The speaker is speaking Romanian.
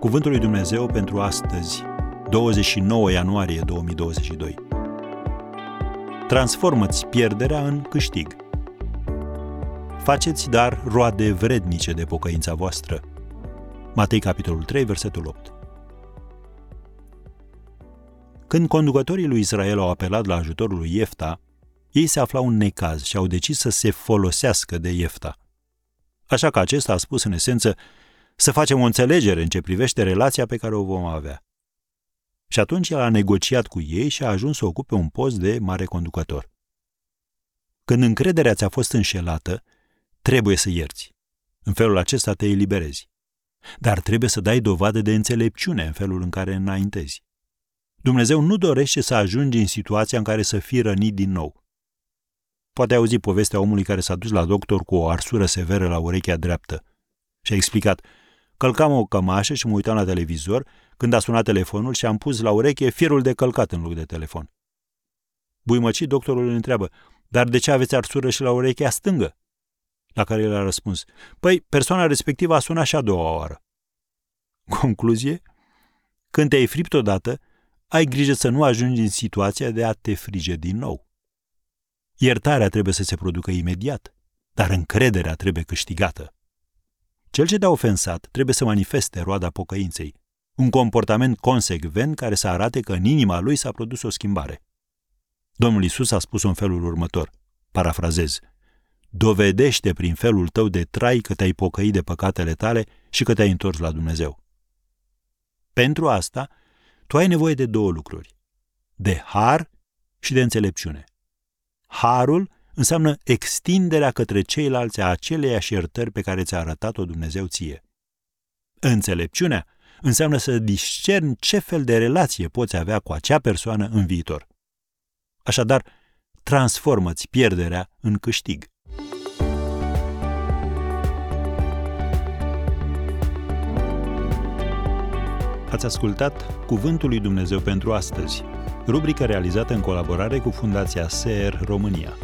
Cuvântul lui Dumnezeu pentru astăzi, 29 ianuarie 2022. Transformă-ți pierderea în câștig. Faceți dar roade vrednice de pocăința voastră. Matei capitolul 3, versetul 8. Când conducătorii lui Israel au apelat la ajutorul lui Iefta, ei se aflau în necaz și au decis să se folosească de Iefta. Așa că acesta a spus în esență să facem o înțelegere în ce privește relația pe care o vom avea. Și atunci el a negociat cu ei și a ajuns să ocupe un post de mare conducător. Când încrederea ți-a fost înșelată, trebuie să ierți. În felul acesta te eliberezi. Dar trebuie să dai dovadă de înțelepciune în felul în care înaintezi. Dumnezeu nu dorește să ajungi în situația în care să fii rănit din nou. Poate auzi povestea omului care s-a dus la doctor cu o arsură severă la urechea dreaptă și a explicat Călcam o cămașă și mă uitam la televizor când a sunat telefonul și am pus la ureche firul de călcat în loc de telefon. Buimăcii doctorul îl întreabă, dar de ce aveți arsură și la urechea stângă? La care el a răspuns, păi, persoana respectivă a sunat și a doua oară. Concluzie? Când te-ai fript odată, ai grijă să nu ajungi în situația de a te frige din nou. Iertarea trebuie să se producă imediat, dar încrederea trebuie câștigată. Cel ce te-a ofensat trebuie să manifeste roada pocăinței, un comportament consecvent care să arate că în inima lui s-a produs o schimbare. Domnul Isus a spus în felul următor, parafrazez, dovedește prin felul tău de trai că te-ai pocăit de păcatele tale și că te-ai întors la Dumnezeu. Pentru asta, tu ai nevoie de două lucruri, de har și de înțelepciune. Harul înseamnă extinderea către ceilalți a aceleiași iertări pe care ți-a arătat-o Dumnezeu ție. Înțelepciunea înseamnă să discerni ce fel de relație poți avea cu acea persoană în viitor. Așadar, transformă-ți pierderea în câștig. Ați ascultat Cuvântul lui Dumnezeu pentru astăzi, rubrica realizată în colaborare cu Fundația SER România.